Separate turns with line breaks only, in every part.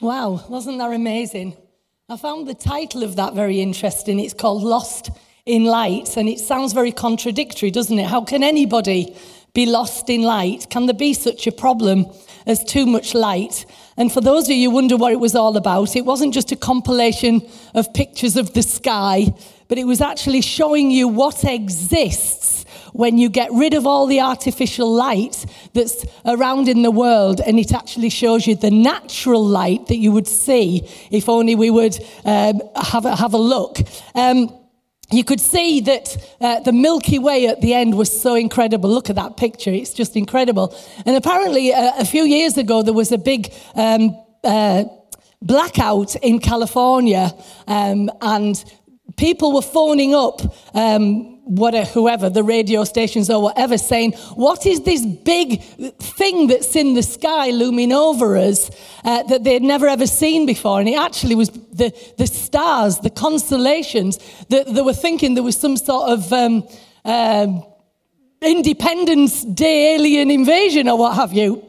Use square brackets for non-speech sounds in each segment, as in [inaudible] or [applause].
Wow, wasn't that amazing? I found the title of that very interesting. It's called Lost in Light, and it sounds very contradictory, doesn't it? How can anybody be lost in light? Can there be such a problem as too much light? And for those of you who wonder what it was all about, it wasn't just a compilation of pictures of the sky, but it was actually showing you what exists when you get rid of all the artificial light that's around in the world, and it actually shows you the natural light that you would see if only we would um, have, a, have a look. Um, you could see that uh, the Milky Way at the end was so incredible. Look at that picture, it's just incredible. And apparently, uh, a few years ago, there was a big um, uh, blackout in California, um, and people were phoning up. Um, whatever, whoever, the radio stations or whatever, saying, What is this big thing that's in the sky looming over us uh, that they'd never ever seen before? And it actually was the, the stars, the constellations, that they were thinking there was some sort of um, um, Independence Day alien invasion or what have you.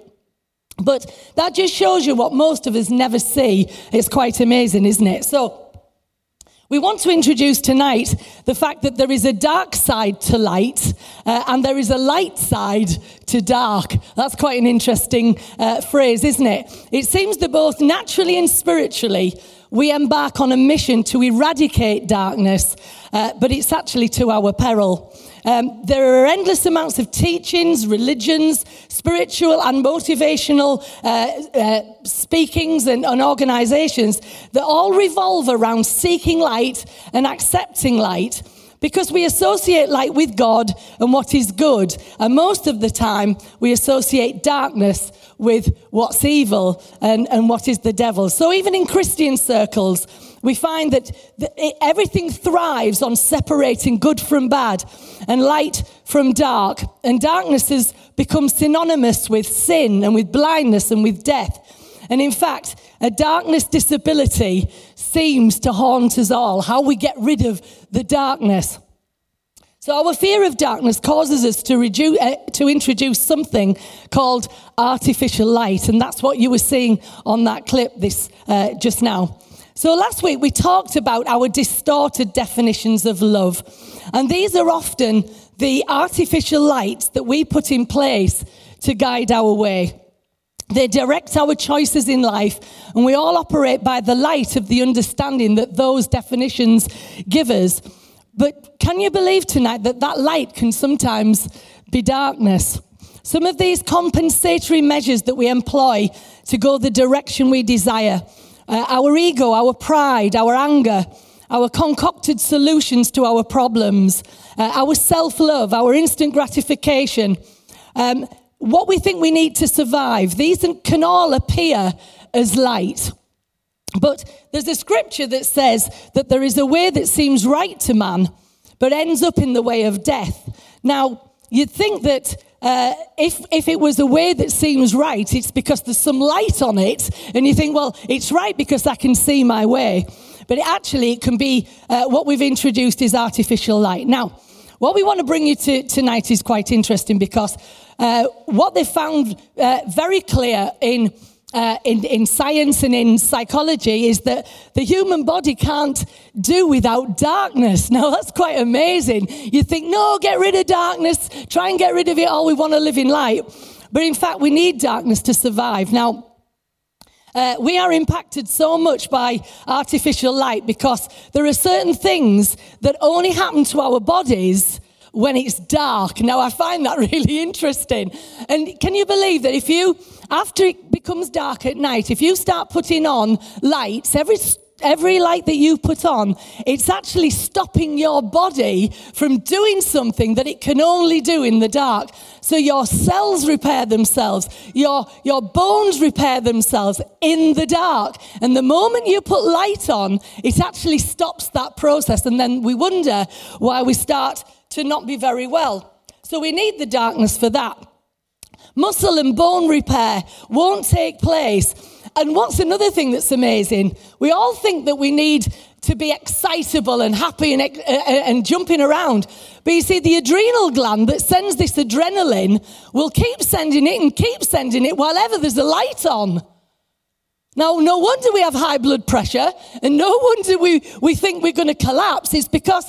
But that just shows you what most of us never see. It's quite amazing, isn't it? So, we want to introduce tonight the fact that there is a dark side to light uh, and there is a light side to dark. That's quite an interesting uh, phrase, isn't it? It seems that both naturally and spiritually we embark on a mission to eradicate darkness, uh, but it's actually to our peril. Um, there are endless amounts of teachings, religions, spiritual and motivational uh, uh, speakings and, and organizations that all revolve around seeking light and accepting light because we associate light with God and what is good. And most of the time, we associate darkness with what's evil and, and what is the devil. So even in Christian circles, we find that everything thrives on separating good from bad and light from dark. And darkness has become synonymous with sin and with blindness and with death. And in fact, a darkness disability seems to haunt us all, how we get rid of the darkness. So, our fear of darkness causes us to, reduce, uh, to introduce something called artificial light. And that's what you were seeing on that clip this, uh, just now. So last week we talked about our distorted definitions of love. And these are often the artificial lights that we put in place to guide our way. They direct our choices in life, and we all operate by the light of the understanding that those definitions give us. But can you believe tonight that that light can sometimes be darkness? Some of these compensatory measures that we employ to go the direction we desire uh, our ego, our pride, our anger, our concocted solutions to our problems, uh, our self love, our instant gratification, um, what we think we need to survive, these can all appear as light. But there's a scripture that says that there is a way that seems right to man, but ends up in the way of death. Now, you'd think that uh, if, if it was a way that seems right, it's because there's some light on it, and you think, well, it's right because I can see my way. But it actually, it can be uh, what we've introduced is artificial light. Now, what we want to bring you to tonight is quite interesting because uh, what they found uh, very clear in uh, in, in science and in psychology is that the human body can't do without darkness. [laughs] Now, that's quite amazing. You think, no, get rid of darkness, try and get rid of it all. We want to live in light. But in fact, we need darkness to survive. Now, uh, we are impacted so much by artificial light because there are certain things that only happen to our bodies when it's dark. Now, I find that [laughs] really interesting. And can you believe that if you, after it becomes dark at night, if you start putting on lights, every every light that you put on, it's actually stopping your body from doing something that it can only do in the dark. So your cells repair themselves, your, your bones repair themselves in the dark. And the moment you put light on, it actually stops that process. And then we wonder why we start to not be very well. So we need the darkness for that. Muscle and bone repair won't take place. And what's another thing that's amazing? We all think that we need to be excitable and happy and, uh, uh, and jumping around. But you see, the adrenal gland that sends this adrenaline will keep sending it and keep sending it while ever there's a light on. Now, no wonder we have high blood pressure and no wonder we, we think we're going to collapse. It's because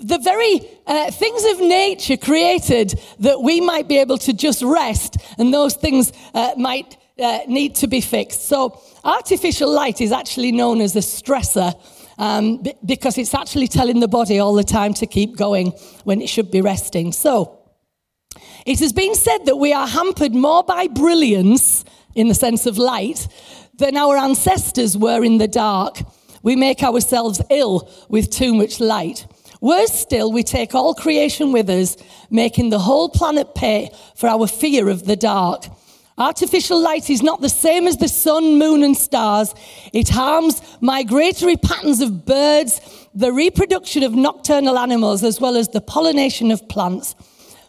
the very uh, things of nature created that we might be able to just rest and those things uh, might uh, need to be fixed. So, artificial light is actually known as a stressor um, b- because it's actually telling the body all the time to keep going when it should be resting. So, it has been said that we are hampered more by brilliance in the sense of light than our ancestors were in the dark. We make ourselves ill with too much light. Worse still, we take all creation with us, making the whole planet pay for our fear of the dark. Artificial light is not the same as the sun, moon, and stars. It harms migratory patterns of birds, the reproduction of nocturnal animals, as well as the pollination of plants.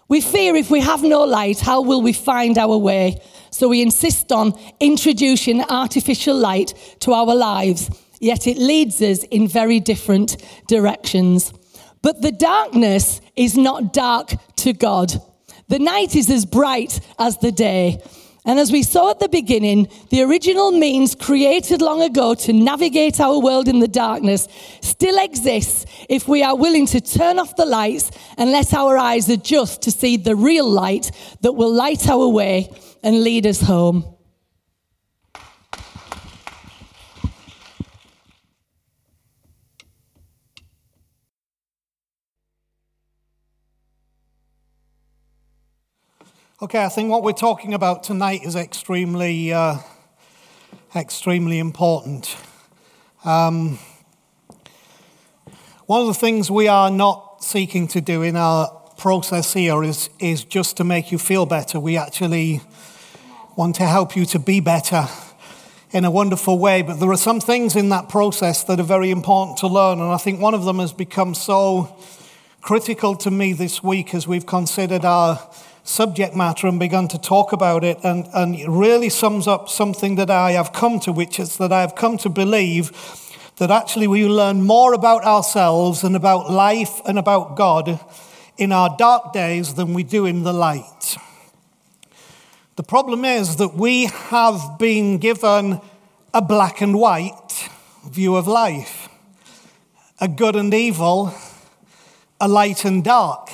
We fear if we have no light, how will we find our way? So we insist on introducing artificial light to our lives, yet it leads us in very different directions. But the darkness is not dark to God. The night is as bright as the day. And as we saw at the beginning, the original means created long ago to navigate our world in the darkness still exists if we are willing to turn off the lights and let our eyes adjust to see the real light that will light our way and lead us home.
Okay, I think what we're talking about tonight is extremely, uh, extremely important. Um, one of the things we are not seeking to do in our process here is, is just to make you feel better. We actually want to help you to be better in a wonderful way. But there are some things in that process that are very important to learn. And I think one of them has become so critical to me this week as we've considered our subject matter and begun to talk about it. And, and it really sums up something that I have come to, which is that I have come to believe that actually we learn more about ourselves and about life and about God in our dark days than we do in the light. The problem is that we have been given a black and white view of life, a good and evil, a light and dark.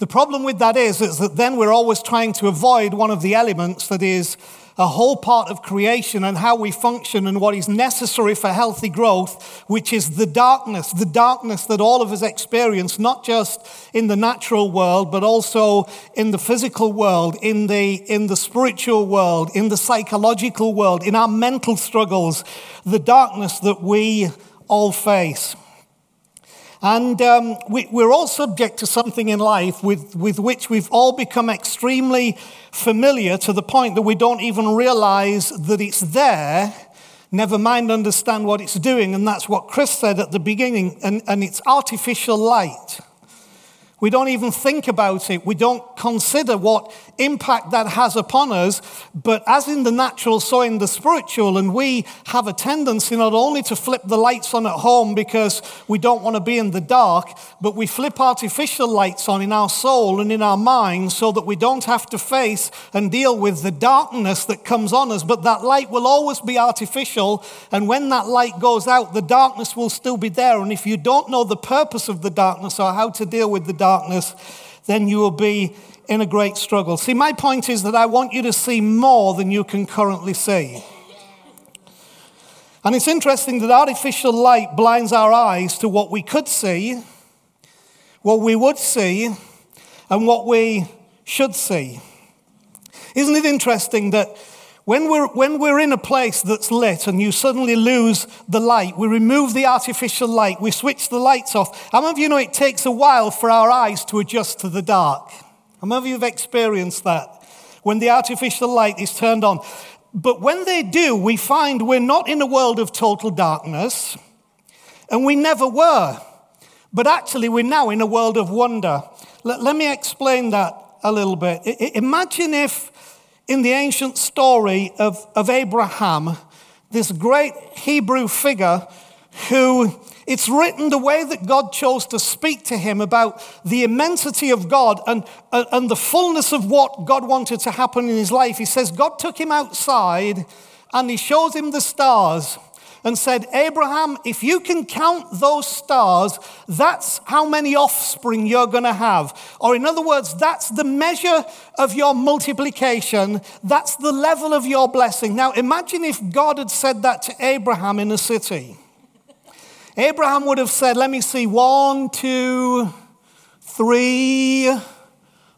The problem with that is, is that then we're always trying to avoid one of the elements that is a whole part of creation and how we function and what is necessary for healthy growth, which is the darkness, the darkness that all of us experience, not just in the natural world, but also in the physical world, in the, in the spiritual world, in the psychological world, in our mental struggles, the darkness that we all face. And um, we, are all subject to something in life with, with which we've all become extremely familiar to the point that we don't even realize that it's there, never mind understand what it's doing. And that's what Chris said at the beginning, and, and it's artificial light. We don't even think about it. We don't consider what impact that has upon us. But as in the natural, so in the spiritual. And we have a tendency not only to flip the lights on at home because we don't want to be in the dark, but we flip artificial lights on in our soul and in our mind so that we don't have to face and deal with the darkness that comes on us. But that light will always be artificial. And when that light goes out, the darkness will still be there. And if you don't know the purpose of the darkness or how to deal with the darkness, darkness, then you will be in a great struggle. See, my point is that I want you to see more than you can currently see. And it's interesting that artificial light blinds our eyes to what we could see, what we would see, and what we should see. Isn't it interesting that when we're, when we're in a place that's lit and you suddenly lose the light, we remove the artificial light, we switch the lights off. How many of you know it takes a while for our eyes to adjust to the dark? How many of you have experienced that? When the artificial light is turned on. But when they do, we find we're not in a world of total darkness, and we never were. But actually, we're now in a world of wonder. Let, let me explain that a little bit. I, imagine if in the ancient story of, of Abraham, this great Hebrew figure who it's written the way that God chose to speak to him about the immensity of God and, and the fullness of what God wanted to happen in his life. He says, God took him outside and he shows him the stars and said, Abraham, if you can count those stars, that's how many offspring you're going to have. Or, in other words, that's the measure of your multiplication, that's the level of your blessing. Now, imagine if God had said that to Abraham in a city. Abraham would have said, Let me see, one, two, three,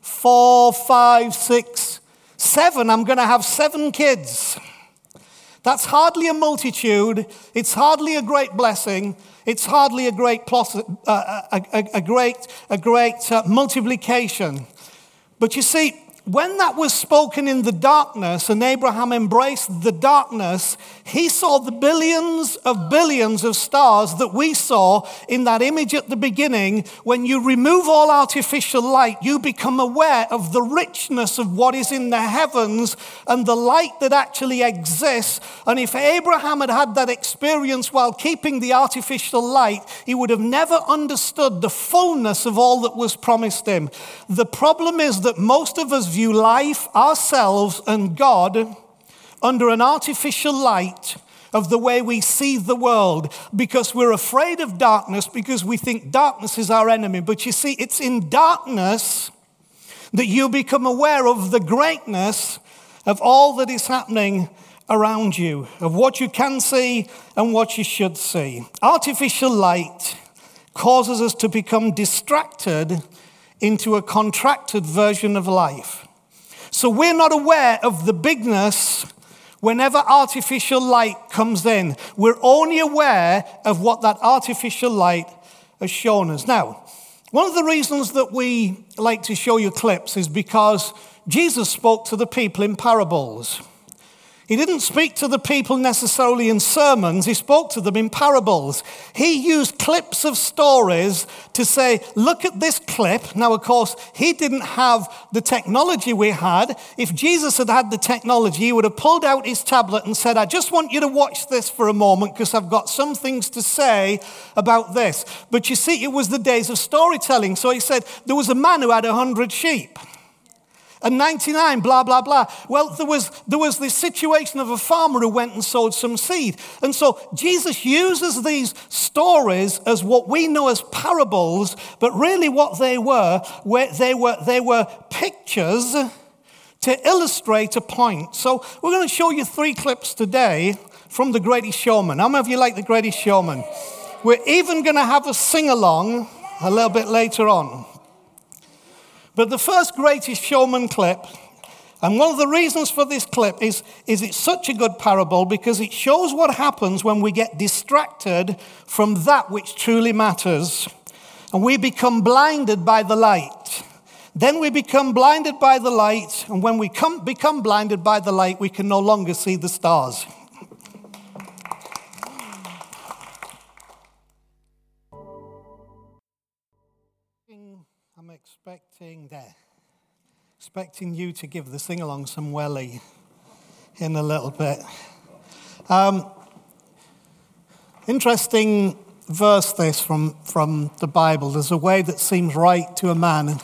four, five, six, seven. I'm going to have seven kids. That's hardly a multitude. It's hardly a great blessing. It's hardly a great, plus, uh, a, a, a, great, a great uh, multiplication. But you see, when that was spoken in the darkness and Abraham embraced the darkness, he saw the billions of billions of stars that we saw in that image at the beginning. When you remove all artificial light, you become aware of the richness of what is in the heavens and the light that actually exists. And if Abraham had had that experience while keeping the artificial light, he would have never understood the fullness of all that was promised him. The problem is that most of us view life, ourselves, and God under an artificial light of the way we see the world because we're afraid of darkness because we think darkness is our enemy. But you see, it's in darkness that you become aware of the greatness of all that is happening around you, of what you can see and what you should see. Artificial light causes us to become distracted into a contracted version of life. So we're not aware of the bigness whenever artificial light comes in. We're only aware of what that artificial light has shown us. Now, one of the reasons that we like to show you clips is because Jesus spoke to the people in parables. He didn't speak to the people necessarily in sermons, he spoke to them in parables. He used clips of stories to say, Look at this clip. Now, of course, he didn't have the technology we had. If Jesus had had the technology, he would have pulled out his tablet and said, I just want you to watch this for a moment because I've got some things to say about this. But you see, it was the days of storytelling. So he said, There was a man who had a hundred sheep and 99, blah, blah, blah. Well, there was, there was this situation of a farmer who went and sowed some seed. And so Jesus uses these stories as what we know as parables, but really what they were, they were, they were pictures to illustrate a point. So we're going to show you three clips today from The Greatest Showman. How many of you like The Greatest Showman? We're even going to have a sing along a little bit later on. But the first greatest showman clip, and one of the reasons for this clip is, is it's such a good parable because it shows what happens when we get distracted from that which truly matters and we become blinded by the light. Then we become blinded by the light, and when we come, become blinded by the light, we can no longer see the stars. There, expecting you to give the sing along some welly in a little bit. Um, interesting verse this from, from the Bible. There's a way that seems right to a man,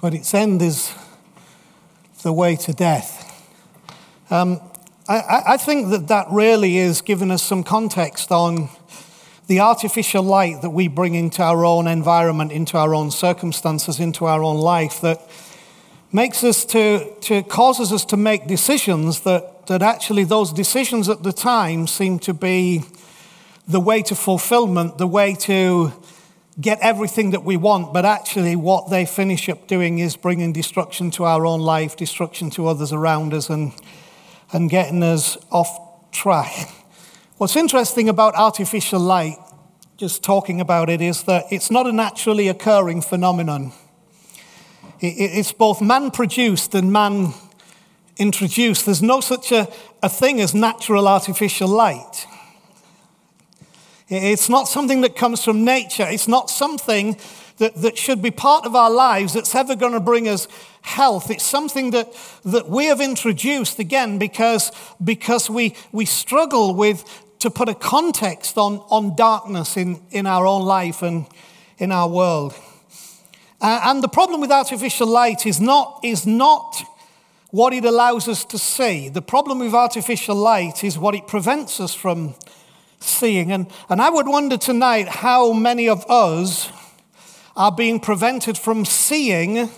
but its end is the way to death. Um, I, I think that that really is giving us some context on the artificial light that we bring into our own environment, into our own circumstances, into our own life that makes us to, to causes us to make decisions that, that actually those decisions at the time seem to be the way to fulfillment, the way to get everything that we want, but actually what they finish up doing is bringing destruction to our own life, destruction to others around us, and, and getting us off track. What's interesting about artificial light, just talking about it, is that it's not a naturally occurring phenomenon. It's both man produced and man introduced. There's no such a, a thing as natural artificial light. It's not something that comes from nature. It's not something that, that should be part of our lives that's ever going to bring us health. It's something that, that we have introduced again because, because we, we struggle with to put a context on, on darkness in, in our own life and in our world. Uh, and the problem with artificial light is not, is not what it allows us to see. The problem with artificial light is what it prevents us from seeing. And, and I would wonder tonight how many of us are being prevented from seeing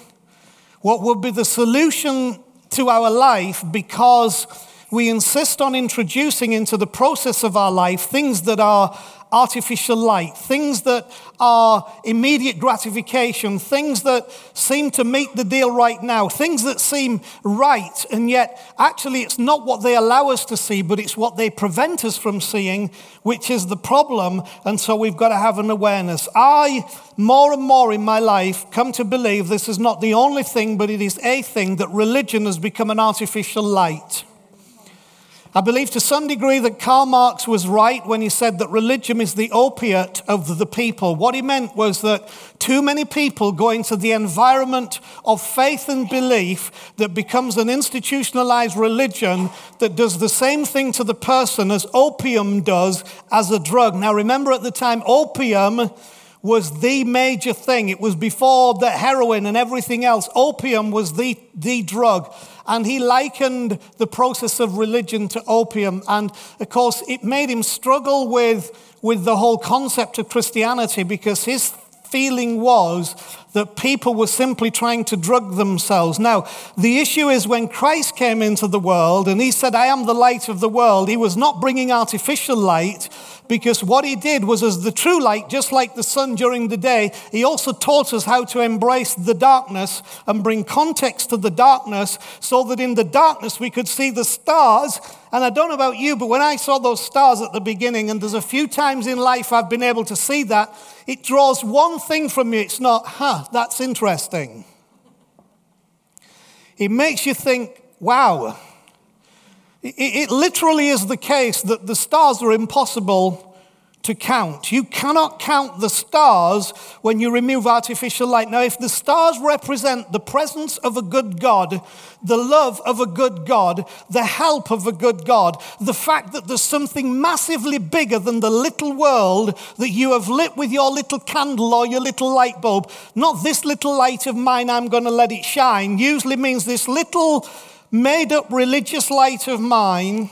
what would be the solution to our life because we insist on introducing into the process of our life things that are artificial light, things that are immediate gratification, things that seem to meet the deal right now, things that seem right, and yet actually it's not what they allow us to see, but it's what they prevent us from seeing, which is the problem. And so we've got to have an awareness. I, more and more in my life, come to believe this is not the only thing, but it is a thing that religion has become an artificial light. I believe to some degree that Karl Marx was right when he said that religion is the opiate of the people. What he meant was that too many people go into the environment of faith and belief that becomes an institutionalized religion that does the same thing to the person as opium does as a drug. Now, remember at the time, opium was the major thing. It was before the heroin and everything else. Opium was the, the drug. And he likened the process of religion to opium. And of course, it made him struggle with, with the whole concept of Christianity because his feeling was that people were simply trying to drug themselves. Now, the issue is when Christ came into the world and he said, I am the light of the world, he was not bringing artificial light because what he did was, as the true light, just like the sun during the day, he also taught us how to embrace the darkness and bring context to the darkness so that in the darkness we could see the stars. And I don't know about you, but when I saw those stars at the beginning, and there's a few times in life I've been able to see that, it draws one thing from me. It's not, huh, that's interesting. It makes you think, wow, it literally is the case that the stars are impossible to count. You cannot count the stars when you remove artificial light. Now, if the stars represent the presence of a good God, the love of a good God, the help of a good God, the fact that there's something massively bigger than the little world that you have lit with your little candle or your little light bulb, not this little light of mine, I'm going to let it shine, usually means this little made up religious light of mine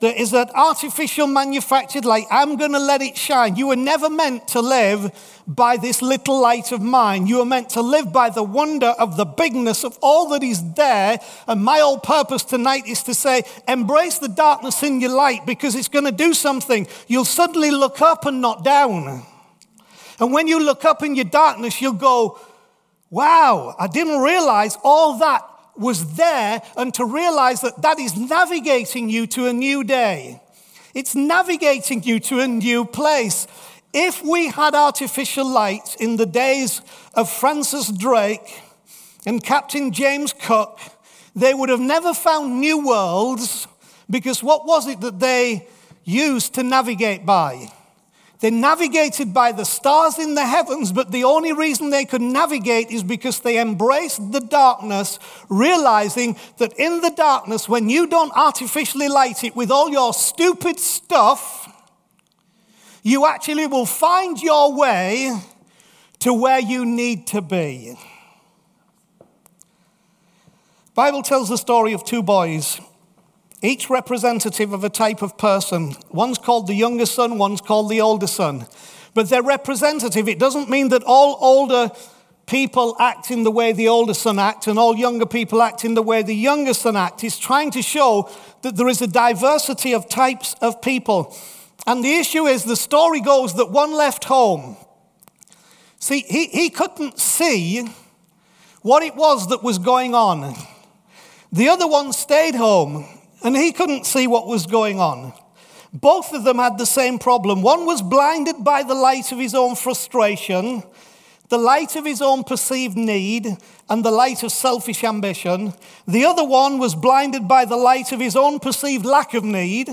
that is that artificial manufactured light. I'm going to let it shine. You were never meant to live by this little light of mine. You were meant to live by the wonder of the bigness of all that is there. And my whole purpose tonight is to say, embrace the darkness in your light because it's going to do something. You'll suddenly look up and not down. And when you look up in your darkness, you'll go, wow, I didn't realize all that was there and to realize that that is navigating you to a new day. It's navigating you to a new place. If we had artificial light in the days of Francis Drake and Captain James Cook, they would have never found new worlds because what was it that they used to navigate by? They navigated by the stars in the heavens, but the only reason they could navigate is because they embraced the darkness, realizing that in the darkness, when you don't artificially light it with all your stupid stuff, you actually will find your way to where you need to be. Bible tells the story of two boys each representative of a type of person. One's called the younger son, one's called the older son. But they're representative. It doesn't mean that all older people act in the way the older son acts and all younger people act in the way the younger son acts. It's trying to show that there is a diversity of types of people. And the issue is the story goes that one left home. See, he, he couldn't see what it was that was going on. The other one stayed home and he couldn't see what was going on. Both of them had the same problem. One was blinded by the light of his own frustration, the light of his own perceived need, and the light of selfish ambition. The other one was blinded by the light of his own perceived lack of need,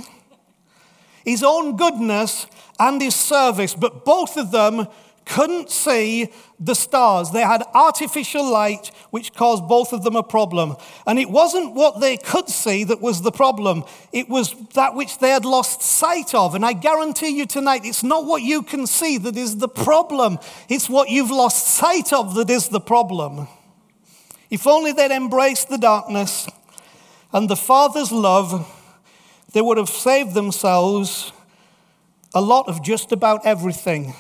his own goodness, and his service. But both of them couldn't see the stars. They had artificial light, which caused both of them a problem. And it wasn't what they could see that was the problem, it was that which they had lost sight of. And I guarantee you tonight, it's not what you can see that is the problem, it's what you've lost sight of that is the problem. If only they'd embraced the darkness and the Father's love, they would have saved themselves a lot of just about everything.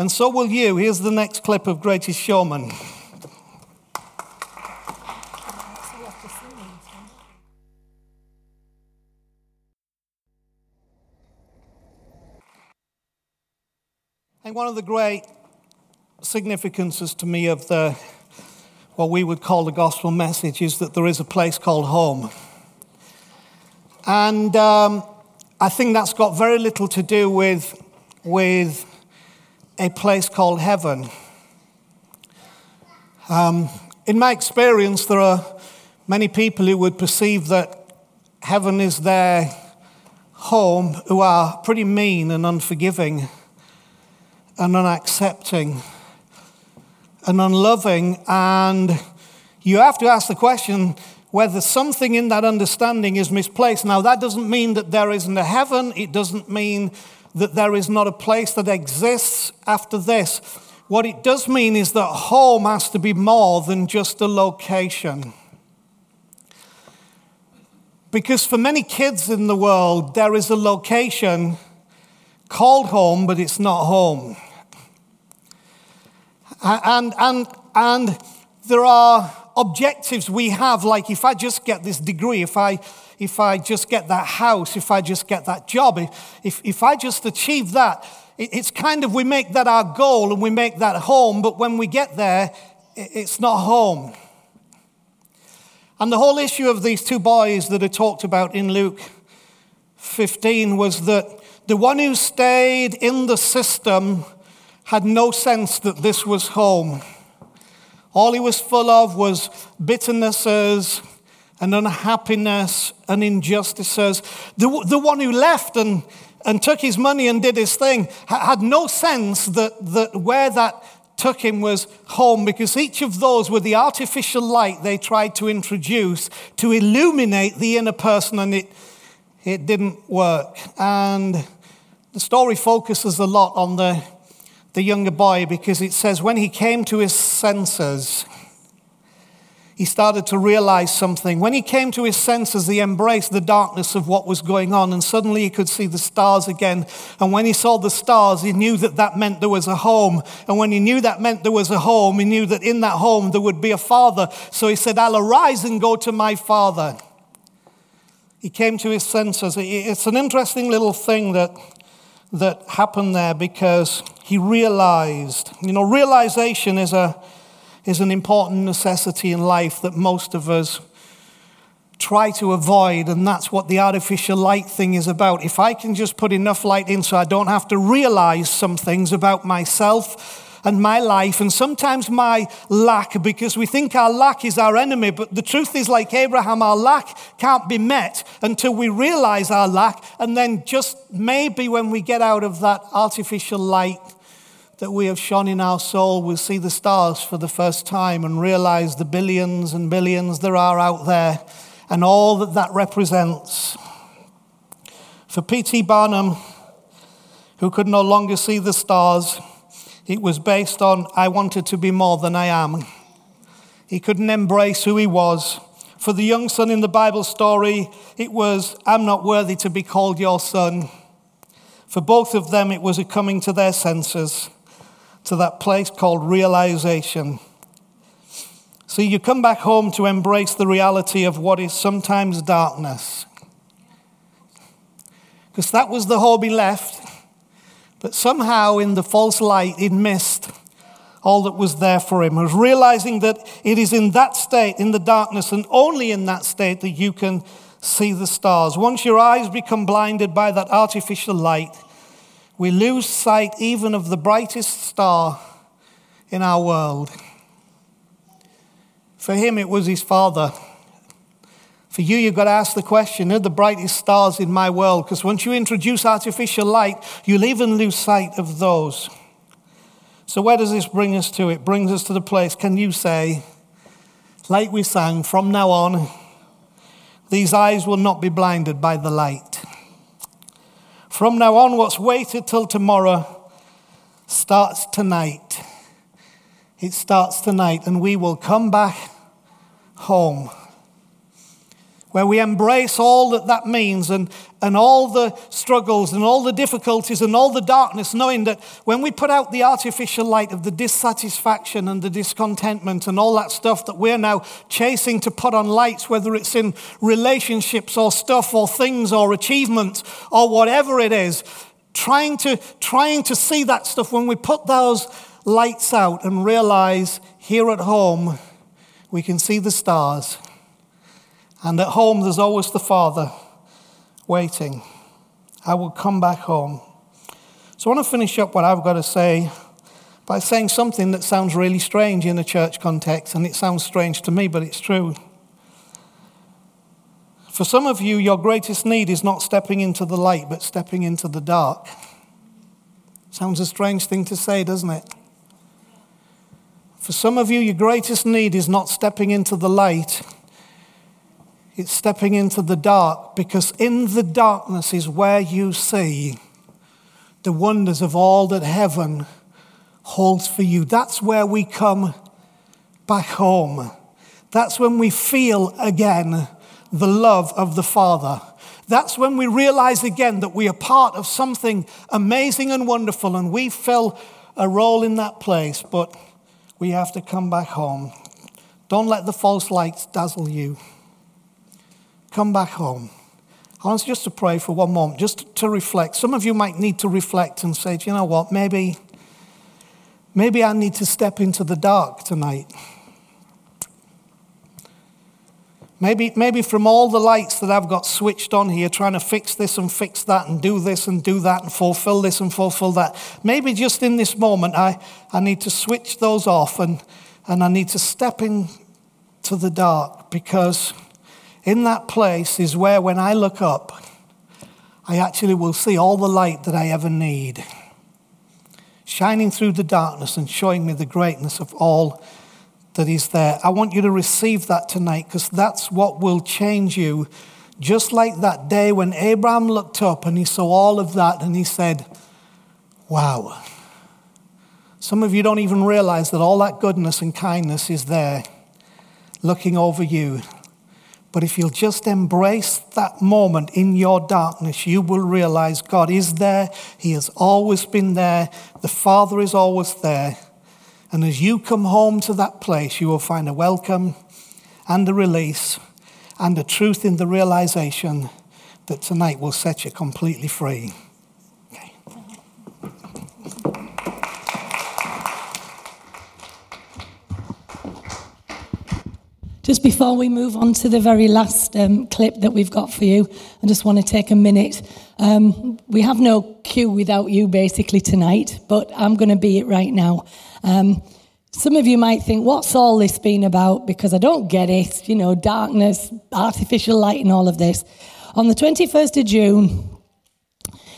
And so will you. Here's the next clip of Greatest Showman. And one of the great significances to me of the what we would call the gospel message is that there is a place called home. And um, I think that's got very little to do with, with a place called heaven. Um, in my experience, there are many people who would perceive that heaven is their home who are pretty mean and unforgiving and unaccepting and unloving. And you have to ask the question whether something in that understanding is misplaced. Now, that doesn't mean that there isn't a heaven, it doesn't mean that there is not a place that exists after this. What it does mean is that home has to be more than just a location. Because for many kids in the world, there is a location called home, but it's not home. And, and, and there are objectives we have, like if I just get this degree, if I, if I just get that house, if I just get that job, if, if I just achieve that, it's kind of we make that our goal and we make that home, but when we get there, it's not home. And the whole issue of these two boys that are talked about in Luke 15 was that the one who stayed in the system had no sense that this was home. All he was full of was bitternesses and unhappiness and injustices. The, the one who left and, and took his money and did his thing had no sense that, that where that took him was home because each of those were the artificial light they tried to introduce to illuminate the inner person and it, it didn't work. And the story focuses a lot on the the younger boy because it says when he came to his senses, he started to realize something. When he came to his senses, he embraced the darkness of what was going on, and suddenly he could see the stars again. And when he saw the stars, he knew that that meant there was a home. And when he knew that meant there was a home, he knew that in that home there would be a father. So he said, I'll arise and go to my father. He came to his senses. It's an interesting little thing that that happened there because he realized. You know, realization is, a, is an important necessity in life that most of us try to avoid, and that's what the artificial light thing is about. If I can just put enough light in so I don't have to realize some things about myself and my life, and sometimes my lack, because we think our lack is our enemy. But the truth is, like Abraham, our lack can't be met until we realize our lack. And then, just maybe when we get out of that artificial light that we have shone in our soul, we'll see the stars for the first time and realize the billions and billions there are out there and all that that represents. For P.T. Barnum, who could no longer see the stars, it was based on, I wanted to be more than I am. He couldn't embrace who he was. For the young son in the Bible story, it was, I'm not worthy to be called your son. For both of them, it was a coming to their senses, to that place called realization. See, you come back home to embrace the reality of what is sometimes darkness. Because that was the he left. But somehow, in the false light, it missed all that was there for him. was realizing that it is in that state, in the darkness, and only in that state that you can see the stars. Once your eyes become blinded by that artificial light, we lose sight even of the brightest star in our world. For him, it was his father. For you, you've got to ask the question, are the brightest stars in my world? Because once you introduce artificial light, you'll even lose sight of those. So, where does this bring us to? It brings us to the place, can you say, like we sang, from now on, these eyes will not be blinded by the light. From now on, what's waited till tomorrow starts tonight. It starts tonight, and we will come back home where we embrace all that that means and, and all the struggles and all the difficulties and all the darkness, knowing that when we put out the artificial light of the dissatisfaction and the discontentment and all that stuff that we're now chasing to put on lights, whether it's in relationships or stuff or things or achievements or whatever it is, trying to, trying to see that stuff when we put those lights out and realize here at home we can see the stars and at home, there's always the Father waiting. I will come back home. So I want to finish up what I've got to say by saying something that sounds really strange in a church context, and it sounds strange to me, but it's true. For some of you, your greatest need is not stepping into the light, but stepping into the dark. Sounds a strange thing to say, doesn't it? For some of you, your greatest need is not stepping into the light, it's stepping into the dark because in the darkness is where you see the wonders of all that heaven holds for you. That's where we come back home. That's when we feel again the love of the Father. That's when we realize again that we are part of something amazing and wonderful and we fill a role in that place, but we have to come back home. Don't let the false lights dazzle you come back home. I want just to pray for one moment, just to reflect. Some of you might need to reflect and say, you know what, maybe, maybe I need to step into the dark tonight. Maybe, maybe from all the lights that I've got switched on here, trying to fix this and fix that and do this and do that and fulfill this and fulfill that, maybe just in this moment I, I need to switch those off and, and I need to step into the dark because in that place is where, when I look up, I actually will see all the light that I ever need, shining through the darkness and showing me the greatness of all that is there. I want you to receive that tonight because that's what will change you. Just like that day when Abraham looked up and he saw all of that and he said, Wow. Some of you don't even realize that all that goodness and kindness is there looking over you. But if you'll just embrace that moment in your darkness, you will realize God is there. He has always been there. The Father is always there. And as you come home to that place, you will find a welcome and a release and a truth in the realization that tonight will set you completely free.
Just before we move on to the very last um, clip that we've got for you, I just want to take a minute. Um, we have no cue without you basically tonight, but I'm going to be it right now. Um, some of you might think, what's all this been about? Because I don't get it. You know, darkness, artificial light, and all of this. On the 21st of June,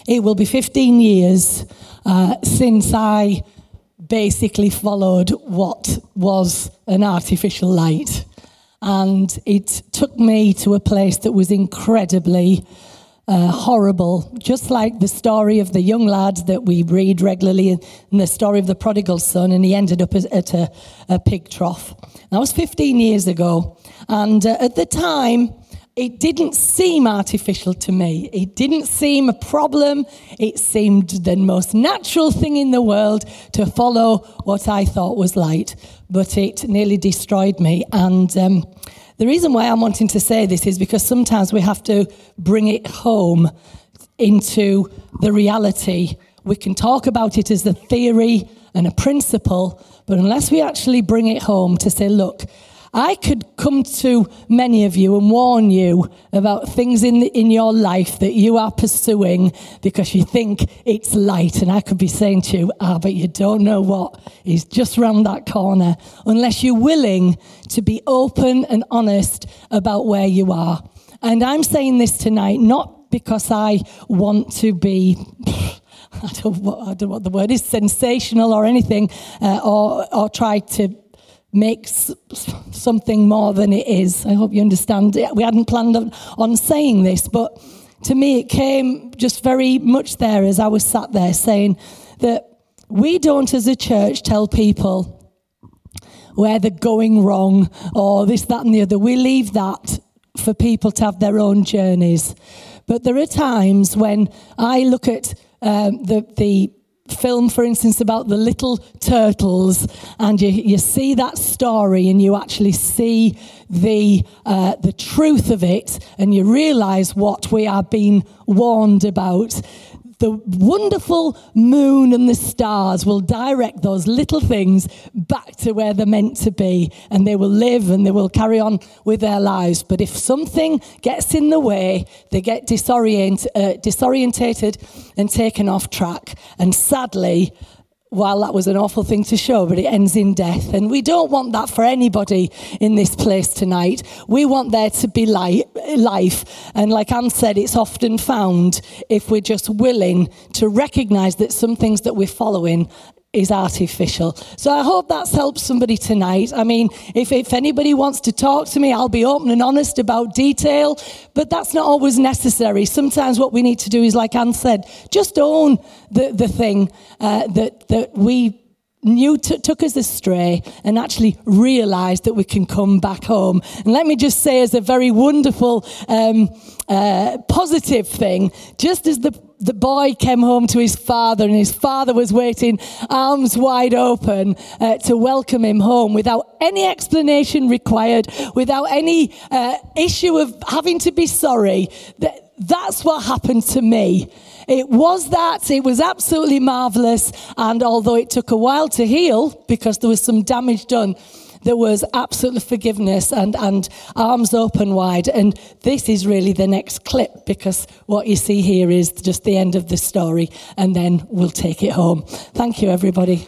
it will be 15 years uh, since I basically followed what was an artificial light. And it took me to a place that was incredibly uh, horrible, just like the story of the young lad that we read regularly and the story of the prodigal son, and he ended up at a, a pig trough. That was 15 years ago. And uh, at the time, it didn't seem artificial to me. It didn't seem a problem. It seemed the most natural thing in the world to follow what I thought was light, but it nearly destroyed me. And um, the reason why I'm wanting to say this is because sometimes we have to bring it home into the reality. We can talk about it as a theory and a principle, but unless we actually bring it home to say, look, I could come to many of you and warn you about things in, the, in your life that you are pursuing because you think it's light. And I could be saying to you, ah, but you don't know what is just round that corner unless you're willing to be open and honest about where you are. And I'm saying this tonight not because I want to be. [laughs] I don't, know what the word is, sensational or anything, uh, or, or try to makes something more than it is. I hope you understand. We hadn't planned on saying this, but to me, it came just very much there as I was sat there saying that we don't, as a church, tell people where they're going wrong or this, that, and the other. We leave that for people to have their own journeys. But there are times when I look at um, the, the film, for instance, about the little turtles, and you, you see that story and you actually see the, uh, the truth of it, and you realize what we are being warned about the wonderful moon and the stars will direct those little things back to where they're meant to be, and they will live and they will carry on with their lives. But if something gets in the way, they get disorient, uh, disorientated and taken off track. And sadly, while that was an awful thing to show, but it ends in death. And we don't want that for anybody in this place tonight. We want there to be life. And like Anne said, it's often found if we're just willing to recognize that some things that we're following is artificial. So I hope that's helped somebody tonight. I mean, if, if anybody wants to talk to me, I'll be open and honest about detail, but that's not always necessary. Sometimes what we need to do is, like Anne said, just own the, the thing uh, that, that we knew t- took us astray and actually realized that we can come back home. And let me just say, as a very wonderful, um, uh, positive thing, just as the the boy came home to his father, and his father was waiting, arms wide open, uh, to welcome him home without any explanation required, without any uh, issue of having to be sorry. That, that's what happened to me. It was that. It was absolutely marvelous. And although it took a while to heal because there was some damage done, there was absolute forgiveness and, and arms open wide. And this is really the next clip because what you see here is just the end of the story. And then we'll take it home. Thank you, everybody.